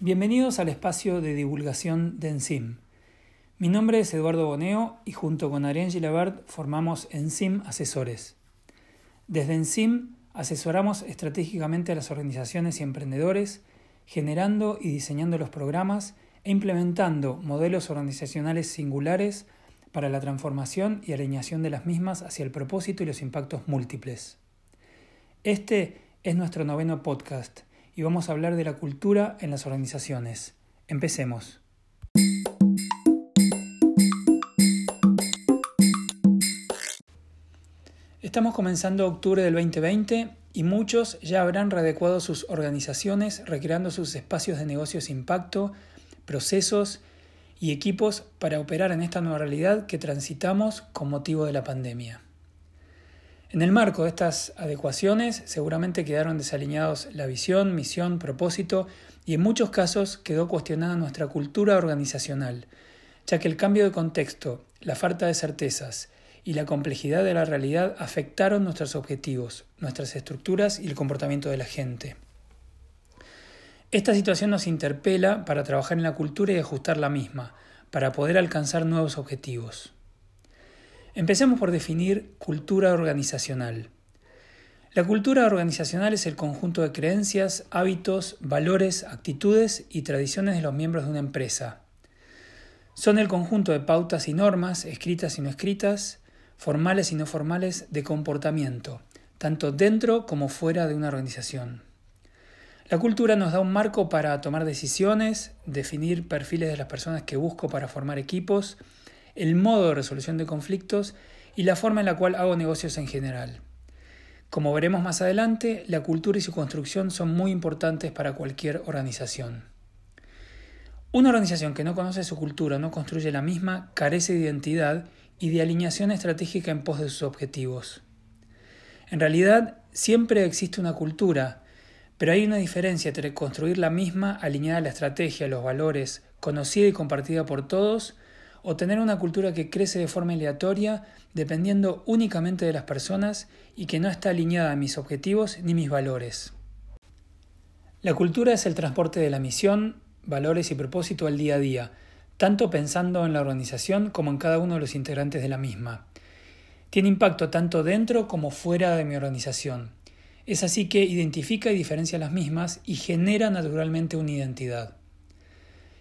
Bienvenidos al espacio de divulgación de Enzim. Mi nombre es Eduardo Boneo y junto con Ariane Gilabert formamos Enzim Asesores. Desde Enzim asesoramos estratégicamente a las organizaciones y emprendedores, generando y diseñando los programas e implementando modelos organizacionales singulares para la transformación y alineación de las mismas hacia el propósito y los impactos múltiples. Este es nuestro noveno podcast y vamos a hablar de la cultura en las organizaciones. Empecemos. Estamos comenzando octubre del 2020 y muchos ya habrán readecuado sus organizaciones, recreando sus espacios de negocios impacto, procesos y equipos para operar en esta nueva realidad que transitamos con motivo de la pandemia. En el marco de estas adecuaciones seguramente quedaron desalineados la visión, misión, propósito y en muchos casos quedó cuestionada nuestra cultura organizacional, ya que el cambio de contexto, la falta de certezas y la complejidad de la realidad afectaron nuestros objetivos, nuestras estructuras y el comportamiento de la gente. Esta situación nos interpela para trabajar en la cultura y ajustar la misma, para poder alcanzar nuevos objetivos. Empecemos por definir cultura organizacional. La cultura organizacional es el conjunto de creencias, hábitos, valores, actitudes y tradiciones de los miembros de una empresa. Son el conjunto de pautas y normas, escritas y no escritas, formales y no formales, de comportamiento, tanto dentro como fuera de una organización. La cultura nos da un marco para tomar decisiones, definir perfiles de las personas que busco para formar equipos, el modo de resolución de conflictos y la forma en la cual hago negocios en general. Como veremos más adelante, la cultura y su construcción son muy importantes para cualquier organización. Una organización que no conoce su cultura, no construye la misma, carece de identidad y de alineación estratégica en pos de sus objetivos. En realidad, siempre existe una cultura, pero hay una diferencia entre construir la misma alineada a la estrategia, los valores, conocida y compartida por todos, o tener una cultura que crece de forma aleatoria dependiendo únicamente de las personas y que no está alineada a mis objetivos ni mis valores. La cultura es el transporte de la misión, valores y propósito al día a día, tanto pensando en la organización como en cada uno de los integrantes de la misma. Tiene impacto tanto dentro como fuera de mi organización. Es así que identifica y diferencia las mismas y genera naturalmente una identidad.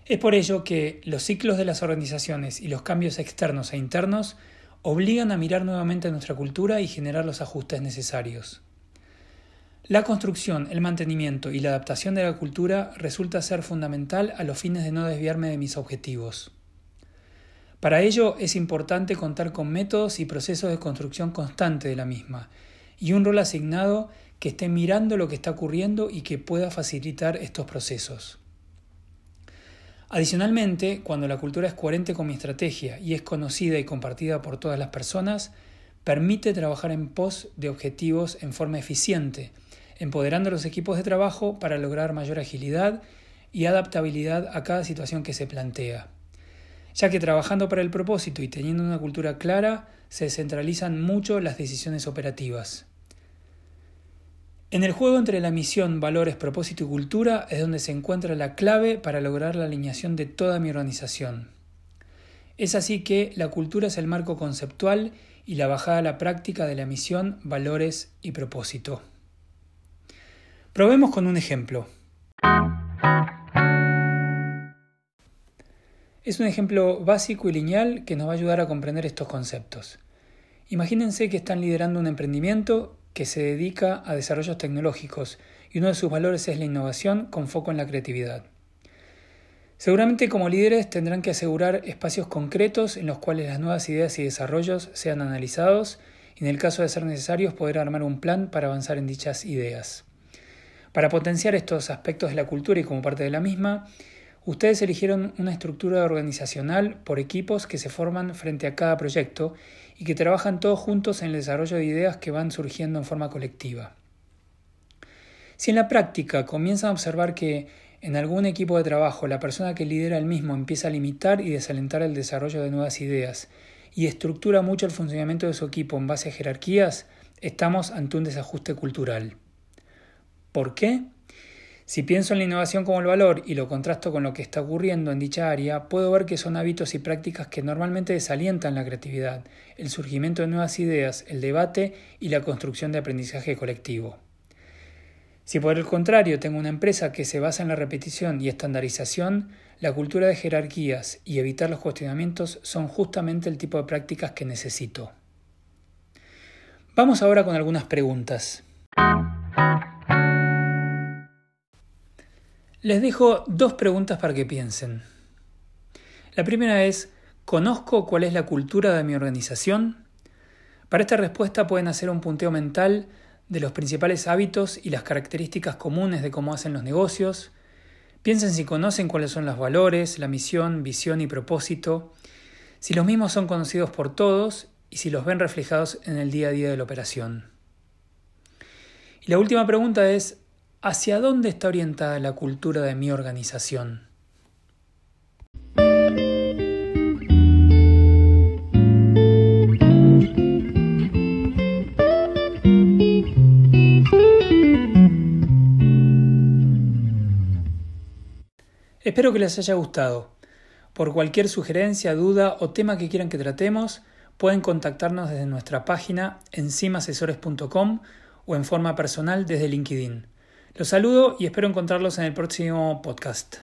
Es por ello que los ciclos de las organizaciones y los cambios externos e internos obligan a mirar nuevamente nuestra cultura y generar los ajustes necesarios. La construcción, el mantenimiento y la adaptación de la cultura resulta ser fundamental a los fines de no desviarme de mis objetivos. Para ello es importante contar con métodos y procesos de construcción constante de la misma y un rol asignado que esté mirando lo que está ocurriendo y que pueda facilitar estos procesos. Adicionalmente, cuando la cultura es coherente con mi estrategia y es conocida y compartida por todas las personas, permite trabajar en pos de objetivos en forma eficiente, empoderando a los equipos de trabajo para lograr mayor agilidad y adaptabilidad a cada situación que se plantea. Ya que trabajando para el propósito y teniendo una cultura clara, se descentralizan mucho las decisiones operativas. En el juego entre la misión, valores, propósito y cultura es donde se encuentra la clave para lograr la alineación de toda mi organización. Es así que la cultura es el marco conceptual y la bajada a la práctica de la misión, valores y propósito. Probemos con un ejemplo. Es un ejemplo básico y lineal que nos va a ayudar a comprender estos conceptos. Imagínense que están liderando un emprendimiento que se dedica a desarrollos tecnológicos y uno de sus valores es la innovación con foco en la creatividad. Seguramente como líderes tendrán que asegurar espacios concretos en los cuales las nuevas ideas y desarrollos sean analizados y en el caso de ser necesarios poder armar un plan para avanzar en dichas ideas. Para potenciar estos aspectos de la cultura y como parte de la misma, ustedes eligieron una estructura organizacional por equipos que se forman frente a cada proyecto y que trabajan todos juntos en el desarrollo de ideas que van surgiendo en forma colectiva. Si en la práctica comienzan a observar que en algún equipo de trabajo la persona que lidera el mismo empieza a limitar y desalentar el desarrollo de nuevas ideas y estructura mucho el funcionamiento de su equipo en base a jerarquías, estamos ante un desajuste cultural. ¿Por qué? Si pienso en la innovación como el valor y lo contrasto con lo que está ocurriendo en dicha área, puedo ver que son hábitos y prácticas que normalmente desalientan la creatividad, el surgimiento de nuevas ideas, el debate y la construcción de aprendizaje colectivo. Si por el contrario tengo una empresa que se basa en la repetición y estandarización, la cultura de jerarquías y evitar los cuestionamientos son justamente el tipo de prácticas que necesito. Vamos ahora con algunas preguntas. Les dejo dos preguntas para que piensen. La primera es, ¿conozco cuál es la cultura de mi organización? Para esta respuesta pueden hacer un punteo mental de los principales hábitos y las características comunes de cómo hacen los negocios. Piensen si conocen cuáles son los valores, la misión, visión y propósito, si los mismos son conocidos por todos y si los ven reflejados en el día a día de la operación. Y la última pregunta es, ¿hacia dónde está orientada la cultura de mi organización? Espero que les haya gustado. Por cualquier sugerencia, duda o tema que quieran que tratemos, pueden contactarnos desde nuestra página encimaasesores.com o en forma personal desde LinkedIn. Los saludo y espero encontrarlos en el próximo podcast.